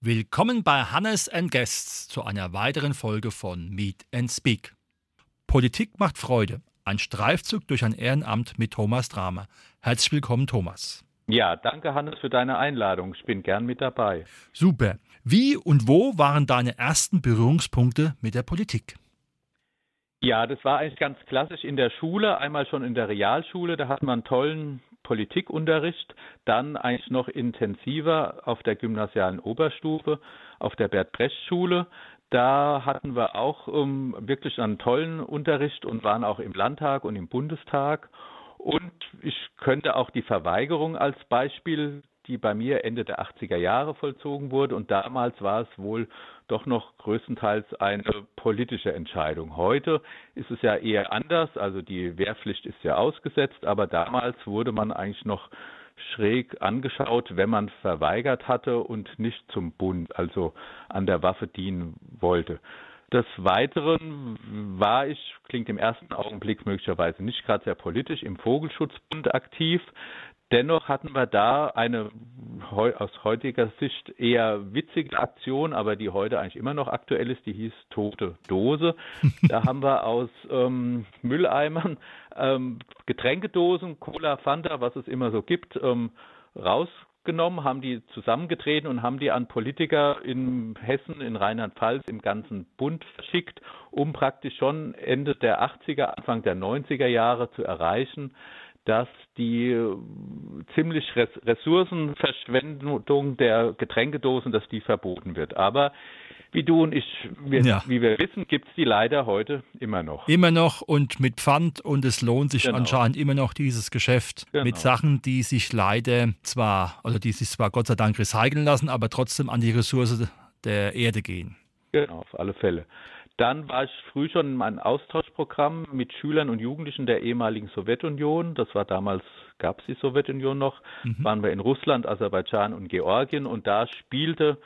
Willkommen bei Hannes and Guests zu einer weiteren Folge von Meet and Speak. Politik macht Freude. Ein Streifzug durch ein Ehrenamt mit Thomas Drama. Herzlich willkommen, Thomas. Ja, danke, Hannes, für deine Einladung. Ich bin gern mit dabei. Super. Wie und wo waren deine ersten Berührungspunkte mit der Politik? Ja, das war eigentlich ganz klassisch in der Schule, einmal schon in der Realschule, da hatten wir einen tollen Politikunterricht, dann eigentlich noch intensiver auf der gymnasialen Oberstufe, auf der Bert-Brecht-Schule. Da hatten wir auch ähm, wirklich einen tollen Unterricht und waren auch im Landtag und im Bundestag. Und ich könnte auch die Verweigerung als Beispiel die bei mir Ende der 80er Jahre vollzogen wurde. Und damals war es wohl doch noch größtenteils eine politische Entscheidung. Heute ist es ja eher anders. Also die Wehrpflicht ist ja ausgesetzt, aber damals wurde man eigentlich noch schräg angeschaut, wenn man verweigert hatte und nicht zum Bund, also an der Waffe dienen wollte. Des Weiteren war ich, klingt im ersten Augenblick möglicherweise nicht gerade sehr politisch, im Vogelschutzbund aktiv. Dennoch hatten wir da eine aus heutiger Sicht eher witzige Aktion, aber die heute eigentlich immer noch aktuell ist, die hieß Tote Dose. Da haben wir aus ähm, Mülleimern ähm, Getränkedosen, Cola, Fanta, was es immer so gibt, ähm, rausgenommen, haben die zusammengetreten und haben die an Politiker in Hessen, in Rheinland-Pfalz, im ganzen Bund verschickt, um praktisch schon Ende der 80er, Anfang der 90er Jahre zu erreichen, dass die äh, ziemlich Ressourcenverschwendung der Getränkedosen, dass die verboten wird. Aber wie du und ich, wir, ja. wie wir wissen, gibt es die leider heute immer noch. Immer noch und mit Pfand und es lohnt sich genau. anscheinend immer noch dieses Geschäft genau. mit Sachen, die sich leider zwar, oder die sich zwar Gott sei Dank recyceln lassen, aber trotzdem an die Ressource der Erde gehen. Genau, auf alle Fälle. Dann war ich früh schon in einem Austauschprogramm mit Schülern und Jugendlichen der ehemaligen Sowjetunion. Das war damals, gab es die Sowjetunion noch. Mhm. Waren wir in Russland, Aserbaidschan und Georgien und da spielte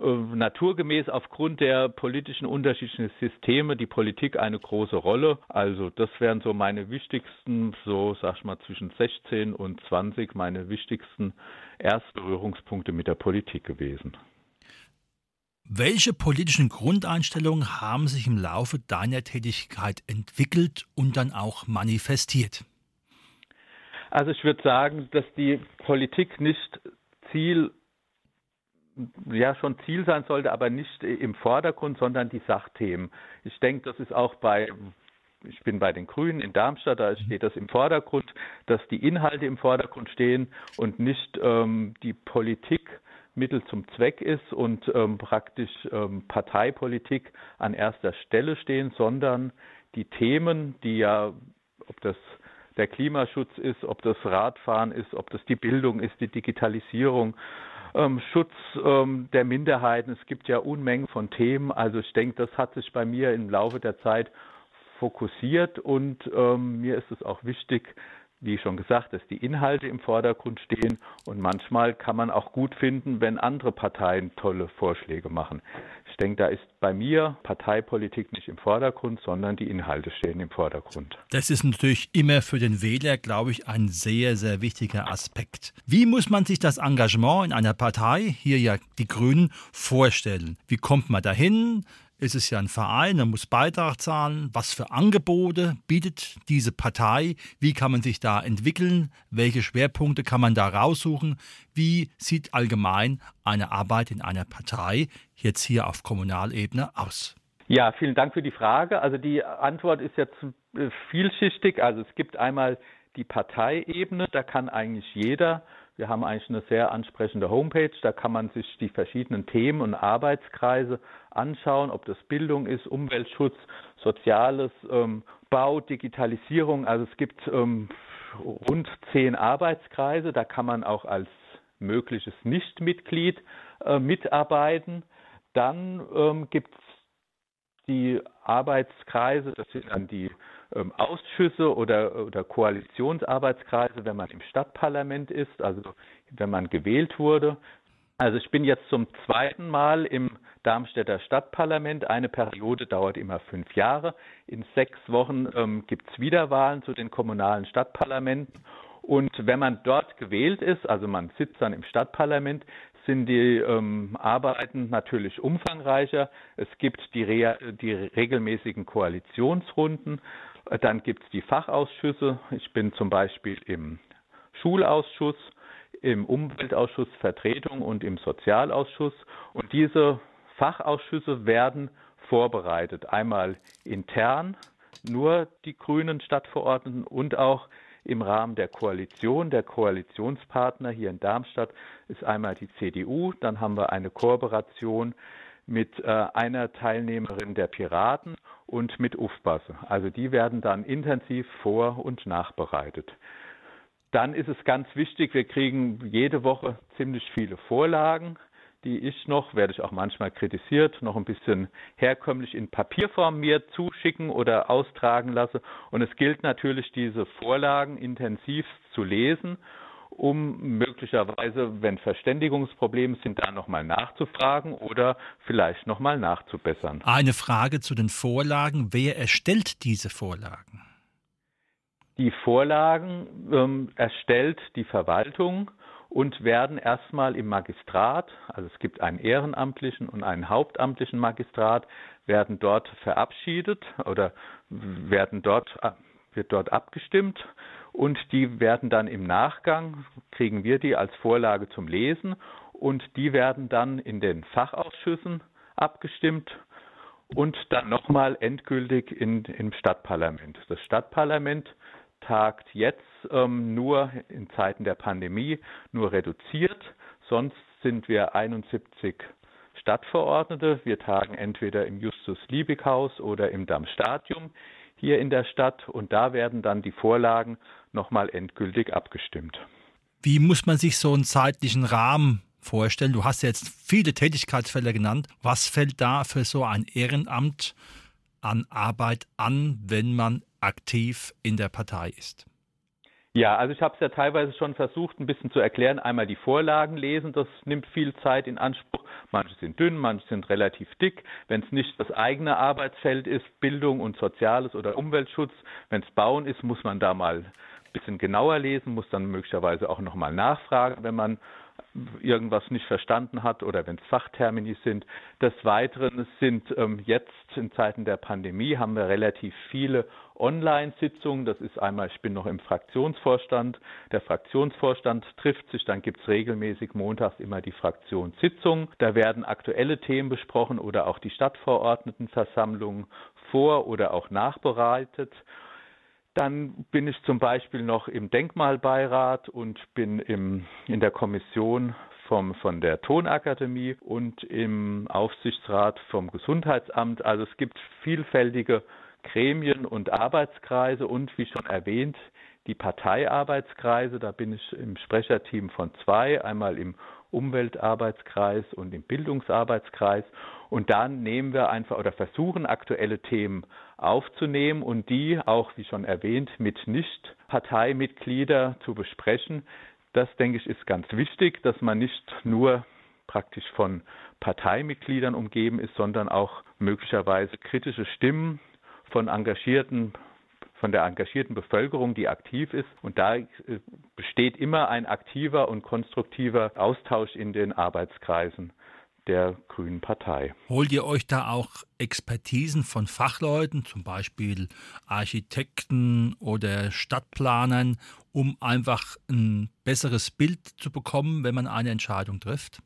äh, naturgemäß aufgrund der politischen unterschiedlichen Systeme die Politik eine große Rolle. Also das wären so meine wichtigsten, so sag ich mal zwischen 16 und 20 meine wichtigsten Erstberührungspunkte mit der Politik gewesen. Welche politischen Grundeinstellungen haben sich im Laufe deiner Tätigkeit entwickelt und dann auch manifestiert? Also ich würde sagen, dass die Politik nicht Ziel, ja schon Ziel sein sollte, aber nicht im Vordergrund, sondern die Sachthemen. Ich denke, das ist auch bei ich bin bei den Grünen in Darmstadt, da steht das im Vordergrund, dass die Inhalte im Vordergrund stehen und nicht ähm, die Politik Mittel zum Zweck ist und ähm, praktisch ähm, Parteipolitik an erster Stelle stehen, sondern die Themen, die ja, ob das der Klimaschutz ist, ob das Radfahren ist, ob das die Bildung ist, die Digitalisierung, ähm, Schutz ähm, der Minderheiten. Es gibt ja Unmengen von Themen. Also ich denke, das hat sich bei mir im Laufe der Zeit fokussiert und ähm, mir ist es auch wichtig, wie schon gesagt, dass die Inhalte im Vordergrund stehen und manchmal kann man auch gut finden, wenn andere Parteien tolle Vorschläge machen. Ich denke, da ist bei mir Parteipolitik nicht im Vordergrund, sondern die Inhalte stehen im Vordergrund. Das ist natürlich immer für den Wähler, glaube ich, ein sehr, sehr wichtiger Aspekt. Wie muss man sich das Engagement in einer Partei, hier ja die Grünen, vorstellen? Wie kommt man dahin? Ist es ja ein Verein, er muss Beitrag zahlen. Was für Angebote bietet diese Partei? Wie kann man sich da entwickeln? Welche Schwerpunkte kann man da raussuchen? Wie sieht allgemein eine Arbeit in einer Partei jetzt hier auf Kommunalebene aus? Ja, vielen Dank für die Frage. Also die Antwort ist jetzt äh, vielschichtig. Also es gibt einmal die Parteiebene, da kann eigentlich jeder wir haben eigentlich eine sehr ansprechende Homepage. Da kann man sich die verschiedenen Themen und Arbeitskreise anschauen, ob das Bildung ist, Umweltschutz, Soziales, ähm, Bau, Digitalisierung. Also es gibt ähm, rund zehn Arbeitskreise. Da kann man auch als mögliches Nichtmitglied äh, mitarbeiten. Dann ähm, gibt es die Arbeitskreise, das sind dann die ähm, Ausschüsse oder, oder Koalitionsarbeitskreise, wenn man im Stadtparlament ist, also wenn man gewählt wurde. Also ich bin jetzt zum zweiten Mal im Darmstädter Stadtparlament. Eine Periode dauert immer fünf Jahre. In sechs Wochen ähm, gibt es Wiederwahlen zu den kommunalen Stadtparlamenten. Und wenn man dort gewählt ist, also man sitzt dann im Stadtparlament, sind die ähm, Arbeiten natürlich umfangreicher. Es gibt die, Re die regelmäßigen Koalitionsrunden. Dann gibt es die Fachausschüsse. Ich bin zum Beispiel im Schulausschuss, im Umweltausschuss Vertretung und im Sozialausschuss. Und diese Fachausschüsse werden vorbereitet. Einmal intern, nur die grünen Stadtverordneten und auch im Rahmen der Koalition. Der Koalitionspartner hier in Darmstadt ist einmal die CDU. Dann haben wir eine Kooperation mit äh, einer Teilnehmerin der Piraten und mit UFBASE. Also die werden dann intensiv vor- und nachbereitet. Dann ist es ganz wichtig, wir kriegen jede Woche ziemlich viele Vorlagen, die ich noch, werde ich auch manchmal kritisiert, noch ein bisschen herkömmlich in Papierform mir zuschicken oder austragen lasse. Und es gilt natürlich, diese Vorlagen intensiv zu lesen um möglicherweise, wenn Verständigungsprobleme sind, da nochmal nachzufragen oder vielleicht nochmal nachzubessern. Eine Frage zu den Vorlagen. Wer erstellt diese Vorlagen? Die Vorlagen ähm, erstellt die Verwaltung und werden erstmal im Magistrat, also es gibt einen ehrenamtlichen und einen hauptamtlichen Magistrat, werden dort verabschiedet oder werden dort, wird dort abgestimmt und die werden dann im Nachgang, kriegen wir die als Vorlage zum Lesen und die werden dann in den Fachausschüssen abgestimmt und dann nochmal endgültig in, im Stadtparlament. Das Stadtparlament tagt jetzt ähm, nur in Zeiten der Pandemie nur reduziert, sonst sind wir 71 Stadtverordnete. Wir tagen entweder im Justus-Liebig-Haus oder im Dammstadium hier in der Stadt und da werden dann die Vorlagen nochmal endgültig abgestimmt. Wie muss man sich so einen zeitlichen Rahmen vorstellen? Du hast jetzt viele Tätigkeitsfelder genannt. Was fällt da für so ein Ehrenamt an Arbeit an, wenn man aktiv in der Partei ist? Ja, also ich habe es ja teilweise schon versucht, ein bisschen zu erklären. Einmal die Vorlagen lesen, das nimmt viel Zeit in Anspruch. Manche sind dünn, manche sind relativ dick. Wenn es nicht das eigene Arbeitsfeld ist, Bildung und Soziales oder Umweltschutz, wenn es Bauen ist, muss man da mal ein bisschen genauer lesen, muss dann möglicherweise auch nochmal nachfragen, wenn man irgendwas nicht verstanden hat oder wenn es Fachtermini sind. Des Weiteren sind ähm, jetzt in Zeiten der Pandemie haben wir relativ viele Online-Sitzungen. Das ist einmal, ich bin noch im Fraktionsvorstand. Der Fraktionsvorstand trifft sich, dann gibt es regelmäßig montags immer die Fraktionssitzung. Da werden aktuelle Themen besprochen oder auch die Stadtverordnetenversammlung vor oder auch nachbereitet. Dann bin ich zum Beispiel noch im Denkmalbeirat und bin im, in der Kommission vom, von der Tonakademie und im Aufsichtsrat vom Gesundheitsamt. Also es gibt vielfältige Gremien und Arbeitskreise und wie schon erwähnt, die Parteiarbeitskreise. Da bin ich im Sprecherteam von zwei, einmal im Umweltarbeitskreis und im Bildungsarbeitskreis. Und dann nehmen wir einfach oder versuchen aktuelle Themen aufzunehmen und die auch, wie schon erwähnt, mit Nicht-Parteimitgliedern zu besprechen. Das, denke ich, ist ganz wichtig, dass man nicht nur praktisch von Parteimitgliedern umgeben ist, sondern auch möglicherweise kritische Stimmen von engagierten von der engagierten Bevölkerung, die aktiv ist. Und da äh, besteht immer ein aktiver und konstruktiver Austausch in den Arbeitskreisen der Grünen Partei. Holt ihr euch da auch Expertisen von Fachleuten, zum Beispiel Architekten oder Stadtplanern, um einfach ein besseres Bild zu bekommen, wenn man eine Entscheidung trifft?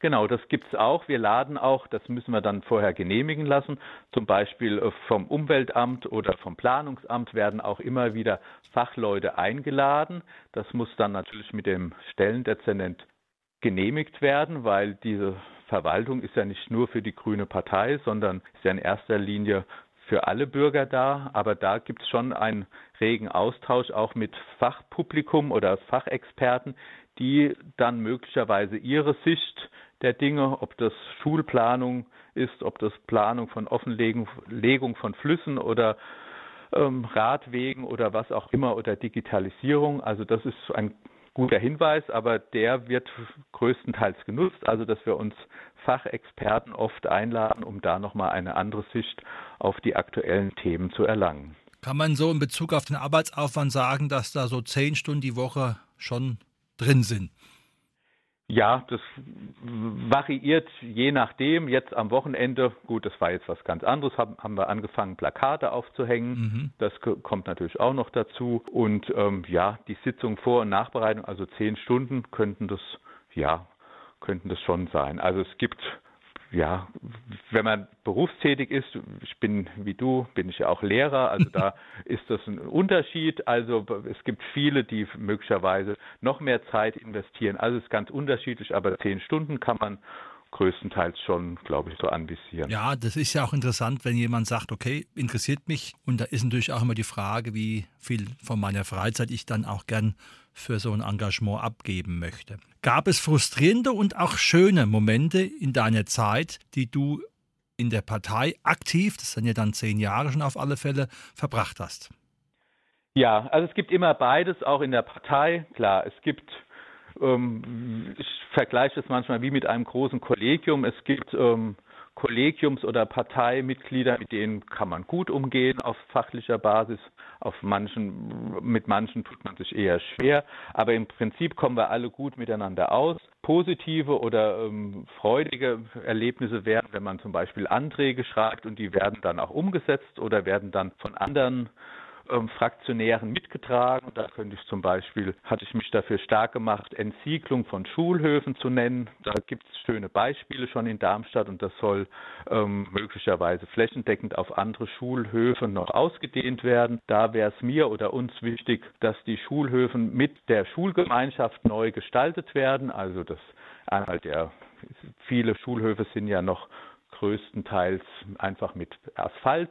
Genau, das gibt es auch. Wir laden auch, das müssen wir dann vorher genehmigen lassen. Zum Beispiel äh, vom Umweltamt oder vom Planungsamt werden auch immer wieder Fachleute eingeladen. Das muss dann natürlich mit dem Stellendezernent genehmigt werden, weil diese Verwaltung ist ja nicht nur für die Grüne Partei, sondern ist ja in erster Linie für alle Bürger da, aber da gibt es schon einen regen Austausch auch mit Fachpublikum oder Fachexperten, die dann möglicherweise ihre Sicht der Dinge, ob das Schulplanung ist, ob das Planung von Offenlegung von Flüssen oder ähm, Radwegen oder was auch immer oder Digitalisierung. Also das ist ein guter Hinweis, aber der wird größtenteils genutzt, also dass wir uns Fachexperten oft einladen, um da nochmal eine andere Sicht auf die aktuellen Themen zu erlangen. Kann man so in Bezug auf den Arbeitsaufwand sagen, dass da so zehn Stunden die Woche schon drin sind? Ja, das variiert je nachdem. Jetzt am Wochenende, gut, das war jetzt was ganz anderes, haben, haben wir angefangen, Plakate aufzuhängen. Mhm. Das kommt natürlich auch noch dazu. Und ähm, ja, die Sitzung Vor- und Nachbereitung, also zehn Stunden, könnten das, ja, könnten das schon sein. Also es gibt ja, wenn man berufstätig ist, ich bin wie du, bin ich ja auch Lehrer, also da ist das ein Unterschied. Also es gibt viele, die möglicherweise noch mehr Zeit investieren. Also es ist ganz unterschiedlich, aber zehn Stunden kann man größtenteils schon, glaube ich, so anvisieren. Ja, das ist ja auch interessant, wenn jemand sagt, okay, interessiert mich. Und da ist natürlich auch immer die Frage, wie viel von meiner Freizeit ich dann auch gern für so ein Engagement abgeben möchte. Gab es frustrierende und auch schöne Momente in deiner Zeit, die du in der Partei aktiv, das sind ja dann zehn Jahre schon auf alle Fälle, verbracht hast? Ja, also es gibt immer beides, auch in der Partei. Klar, es gibt ähm, ich vergleiche es manchmal wie mit einem großen Kollegium. Es gibt ähm, Kollegiums- oder Parteimitglieder, mit denen kann man gut umgehen auf fachlicher Basis. Auf manchen, mit manchen tut man sich eher schwer. Aber im Prinzip kommen wir alle gut miteinander aus. Positive oder ähm, freudige Erlebnisse werden, wenn man zum Beispiel Anträge schreibt und die werden dann auch umgesetzt oder werden dann von anderen ähm, Fraktionären mitgetragen. Da könnte ich zum Beispiel, hatte ich mich dafür stark gemacht, Entsiegelung von Schulhöfen zu nennen. Da gibt es schöne Beispiele schon in Darmstadt und das soll ähm, möglicherweise flächendeckend auf andere Schulhöfe noch ausgedehnt werden. Da wäre es mir oder uns wichtig, dass die Schulhöfen mit der Schulgemeinschaft neu gestaltet werden. Also das einmal der viele Schulhöfe sind ja noch größtenteils einfach mit Asphalt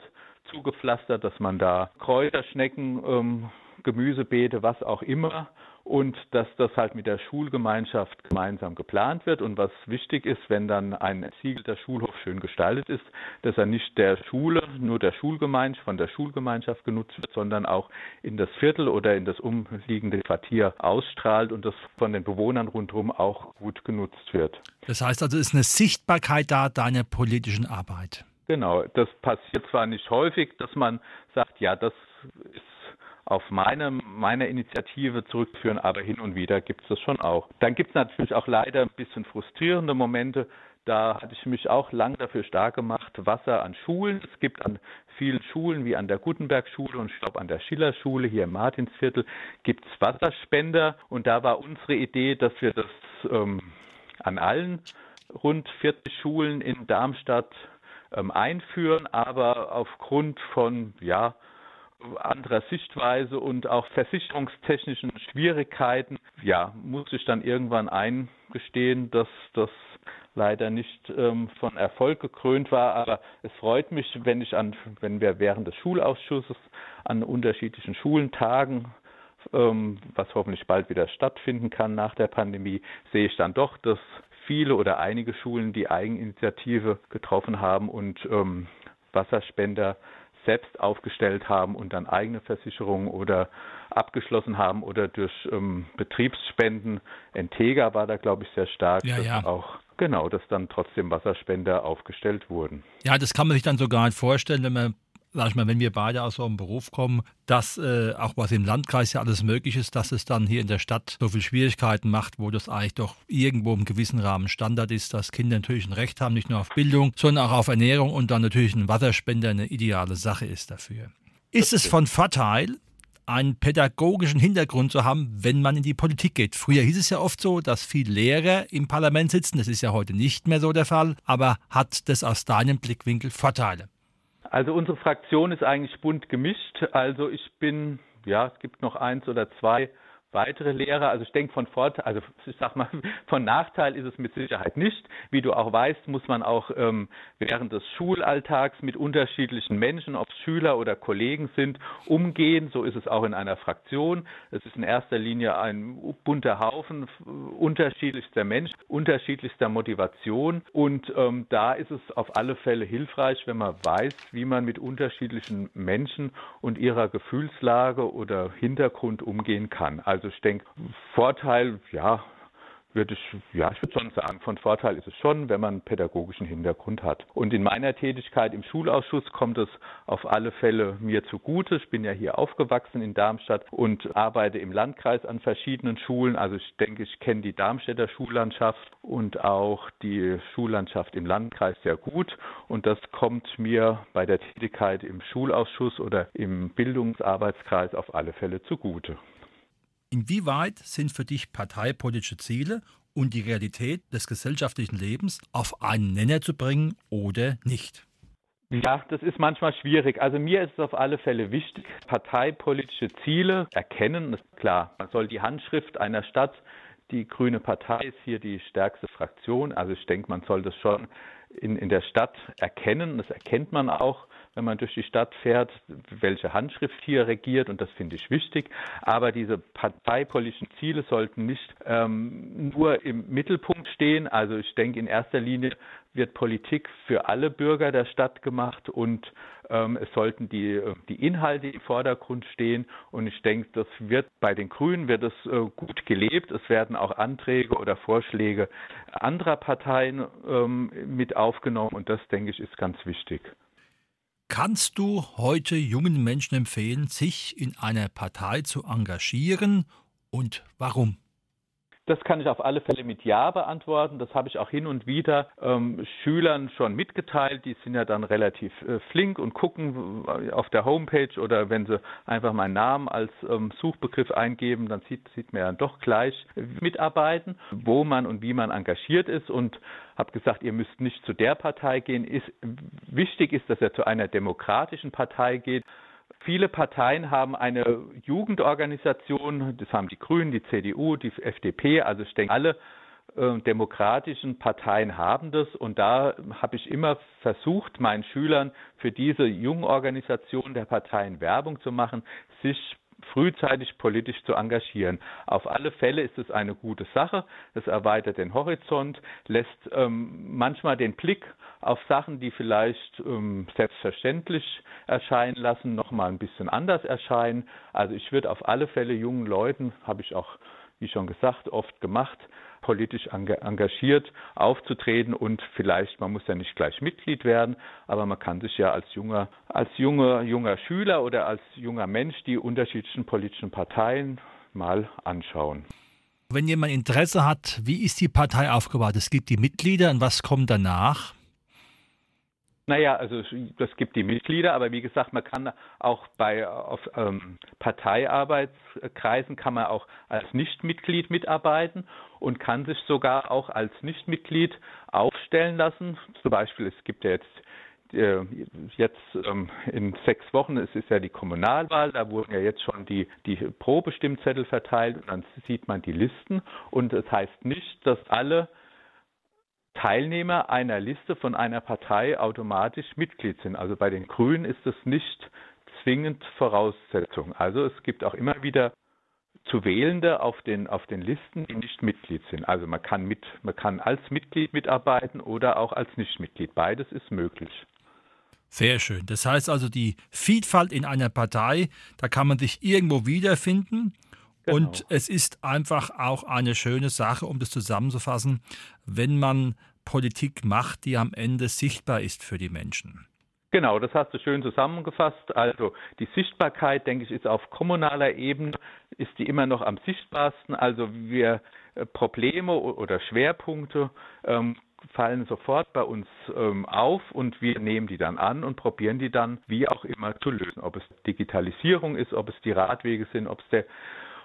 zugepflastert, dass man da Kräuterschnecken, ähm, Gemüsebeete, was auch immer und dass das halt mit der Schulgemeinschaft gemeinsam geplant wird. Und was wichtig ist, wenn dann ein ersiegelter Schulhof schön gestaltet ist, dass er nicht der Schule, nur der Schulgemeinschaft, von der Schulgemeinschaft genutzt wird, sondern auch in das Viertel oder in das umliegende Quartier ausstrahlt und das von den Bewohnern rundherum auch gut genutzt wird. Das heißt also, ist eine Sichtbarkeit da deiner politischen Arbeit. Genau, das passiert zwar nicht häufig, dass man sagt, ja, das ist auf meine, meine Initiative zurückführen, aber hin und wieder gibt es das schon auch. Dann gibt es natürlich auch leider ein bisschen frustrierende Momente. Da hatte ich mich auch lang dafür stark gemacht, Wasser an Schulen. Es gibt an vielen Schulen, wie an der Gutenberg-Schule und ich glaube an der Schiller-Schule hier im Martinsviertel, gibt es Wasserspender. Und da war unsere Idee, dass wir das ähm, an allen rund 40 Schulen in Darmstadt ähm, einführen, aber aufgrund von ja anderer Sichtweise und auch versicherungstechnischen Schwierigkeiten, ja, muss ich dann irgendwann eingestehen, dass das leider nicht ähm, von Erfolg gekrönt war. Aber es freut mich, wenn ich an, wenn wir während des Schulausschusses an unterschiedlichen Schulen tagen, ähm, was hoffentlich bald wieder stattfinden kann nach der Pandemie, sehe ich dann doch, dass viele oder einige Schulen die Eigeninitiative getroffen haben und ähm, Wasserspender selbst aufgestellt haben und dann eigene Versicherungen oder abgeschlossen haben oder durch ähm, Betriebsspenden. Entega war da, glaube ich, sehr stark. Ja, ja. Auch Genau, dass dann trotzdem Wasserspender aufgestellt wurden. Ja, das kann man sich dann so gar nicht vorstellen, wenn man sag ich mal, wenn wir beide aus so einem Beruf kommen, dass äh, auch was im Landkreis ja alles möglich ist, dass es dann hier in der Stadt so viele Schwierigkeiten macht, wo das eigentlich doch irgendwo im gewissen Rahmen Standard ist, dass Kinder natürlich ein Recht haben, nicht nur auf Bildung, sondern auch auf Ernährung und dann natürlich ein Wasserspender eine ideale Sache ist dafür. Ist es von Vorteil, einen pädagogischen Hintergrund zu haben, wenn man in die Politik geht. Früher hieß es ja oft so, dass viele Lehrer im Parlament sitzen. Das ist ja heute nicht mehr so der Fall. Aber hat das aus deinem Blickwinkel Vorteile? Also unsere Fraktion ist eigentlich bunt gemischt. Also ich bin, ja, es gibt noch eins oder zwei weitere Lehrer. Also ich denke von Vorteil, also ich sag mal, von Nachteil ist es mit Sicherheit nicht. Wie du auch weißt, muss man auch ähm, während des Schulalltags mit unterschiedlichen Menschen, ob es Schüler oder Kollegen sind, umgehen. So ist es auch in einer Fraktion. Es ist in erster Linie ein bunter Haufen unterschiedlichster Menschen, unterschiedlichster Motivation. Und ähm, da ist es auf alle Fälle hilfreich, wenn man weiß, wie man mit unterschiedlichen Menschen und ihrer Gefühlslage oder Hintergrund umgehen kann. Also also ich denke, Vorteil, ja, würde ich, ja, ich würde schon sagen, von Vorteil ist es schon, wenn man einen pädagogischen Hintergrund hat. Und in meiner Tätigkeit im Schulausschuss kommt es auf alle Fälle mir zugute. Ich bin ja hier aufgewachsen in Darmstadt und arbeite im Landkreis an verschiedenen Schulen. Also ich denke, ich kenne die Darmstädter Schullandschaft und auch die Schullandschaft im Landkreis sehr gut. Und das kommt mir bei der Tätigkeit im Schulausschuss oder im Bildungsarbeitskreis auf alle Fälle zugute. Inwieweit sind für dich parteipolitische Ziele und die Realität des gesellschaftlichen Lebens auf einen Nenner zu bringen oder nicht? Ja, das ist manchmal schwierig. Also mir ist es auf alle Fälle wichtig, parteipolitische Ziele erkennen. Klar, man soll die Handschrift einer Stadt, die Grüne Partei ist hier die stärkste Fraktion. Also ich denke, man soll das schon in, in der Stadt erkennen. Das erkennt man auch wenn man durch die Stadt fährt, welche Handschrift hier regiert und das finde ich wichtig. Aber diese parteipolitischen Ziele sollten nicht ähm, nur im Mittelpunkt stehen. Also ich denke, in erster Linie wird Politik für alle Bürger der Stadt gemacht und ähm, es sollten die, die Inhalte im Vordergrund stehen. Und ich denke, das wird bei den Grünen wird es äh, gut gelebt. Es werden auch Anträge oder Vorschläge anderer Parteien ähm, mit aufgenommen und das denke ich ist ganz wichtig. Kannst du heute jungen Menschen empfehlen, sich in einer Partei zu engagieren und warum? Das kann ich auf alle Fälle mit Ja beantworten. Das habe ich auch hin und wieder ähm, Schülern schon mitgeteilt. Die sind ja dann relativ äh, flink und gucken auf der Homepage oder wenn sie einfach meinen Namen als ähm, Suchbegriff eingeben, dann sieht, sieht man ja doch gleich äh, mitarbeiten, wo man und wie man engagiert ist und habe gesagt, ihr müsst nicht zu der Partei gehen. Ist, wichtig ist, dass er zu einer demokratischen Partei geht. Viele Parteien haben eine Jugendorganisation, das haben die Grünen, die CDU, die FDP, also ich denke, alle äh, demokratischen Parteien haben das. Und da habe ich immer versucht, meinen Schülern für diese Jungorganisation der Parteien Werbung zu machen, sich frühzeitig politisch zu engagieren. Auf alle Fälle ist es eine gute Sache. Es erweitert den Horizont, lässt ähm, manchmal den Blick auf Sachen, die vielleicht ähm, selbstverständlich erscheinen lassen, nochmal ein bisschen anders erscheinen. Also ich würde auf alle Fälle jungen Leuten, habe ich auch, wie schon gesagt, oft gemacht, politisch engagiert aufzutreten und vielleicht, man muss ja nicht gleich Mitglied werden, aber man kann sich ja als junger, als junger, junger Schüler oder als junger Mensch die unterschiedlichen politischen Parteien mal anschauen. Wenn jemand Interesse hat, wie ist die Partei aufgebaut? Es gibt die Mitglieder und was kommt danach? Naja, also das gibt die Mitglieder, aber wie gesagt, man kann auch bei auf, ähm, Parteiarbeitskreisen kann man auch als Nichtmitglied mitarbeiten und kann sich sogar auch als Nichtmitglied aufstellen lassen. Zum Beispiel, es gibt ja jetzt äh, jetzt ähm, in sechs Wochen, es ist ja die Kommunalwahl, da wurden ja jetzt schon die, die Probestimmzettel verteilt und dann sieht man die Listen und es das heißt nicht, dass alle Teilnehmer einer Liste von einer Partei automatisch Mitglied sind. Also bei den Grünen ist das nicht zwingend Voraussetzung. Also es gibt auch immer wieder zu Wählende auf den, auf den Listen, die nicht Mitglied sind. Also man kann, mit, man kann als Mitglied mitarbeiten oder auch als Nichtmitglied. Beides ist möglich. Sehr schön. Das heißt also, die Vielfalt in einer Partei, da kann man sich irgendwo wiederfinden. Genau. Und es ist einfach auch eine schöne Sache, um das zusammenzufassen, wenn man Politik macht, die am Ende sichtbar ist für die Menschen. Genau, das hast du schön zusammengefasst. Also die Sichtbarkeit, denke ich, ist auf kommunaler Ebene, ist die immer noch am sichtbarsten. Also wir äh, Probleme oder Schwerpunkte ähm, fallen sofort bei uns ähm, auf und wir nehmen die dann an und probieren die dann wie auch immer zu lösen. Ob es Digitalisierung ist, ob es die Radwege sind, ob es der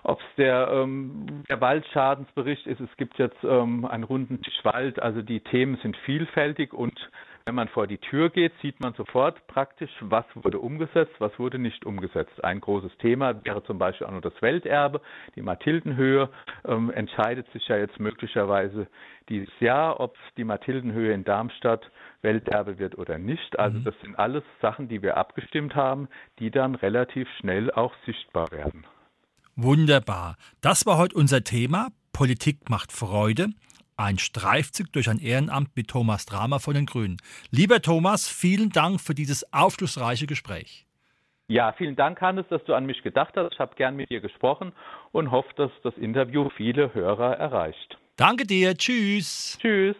ob es der, ähm, der Waldschadensbericht ist. Es gibt jetzt ähm, einen runden Tisch Wald. Also die Themen sind vielfältig und Wenn man vor die Tür geht, sieht man sofort praktisch, was wurde umgesetzt, was wurde nicht umgesetzt. Ein großes Thema wäre zum Beispiel auch noch das Welterbe, die Mathildenhöhe. Ähm, entscheidet sich ja jetzt möglicherweise dieses Jahr, ob die Mathildenhöhe in Darmstadt Welterbe wird oder nicht. Also mhm. das sind alles Sachen, die wir abgestimmt haben, die dann relativ schnell auch sichtbar werden. Wunderbar. Das war heute unser Thema. Politik macht Freude. Ein Streifzug durch ein Ehrenamt mit Thomas Dramer von den Grünen. Lieber Thomas, vielen Dank für dieses aufschlussreiche Gespräch. Ja, vielen Dank, Hannes, dass du an mich gedacht hast. Ich habe gern mit dir gesprochen und hoffe, dass das Interview viele Hörer erreicht. Danke dir. Tschüss. Tschüss.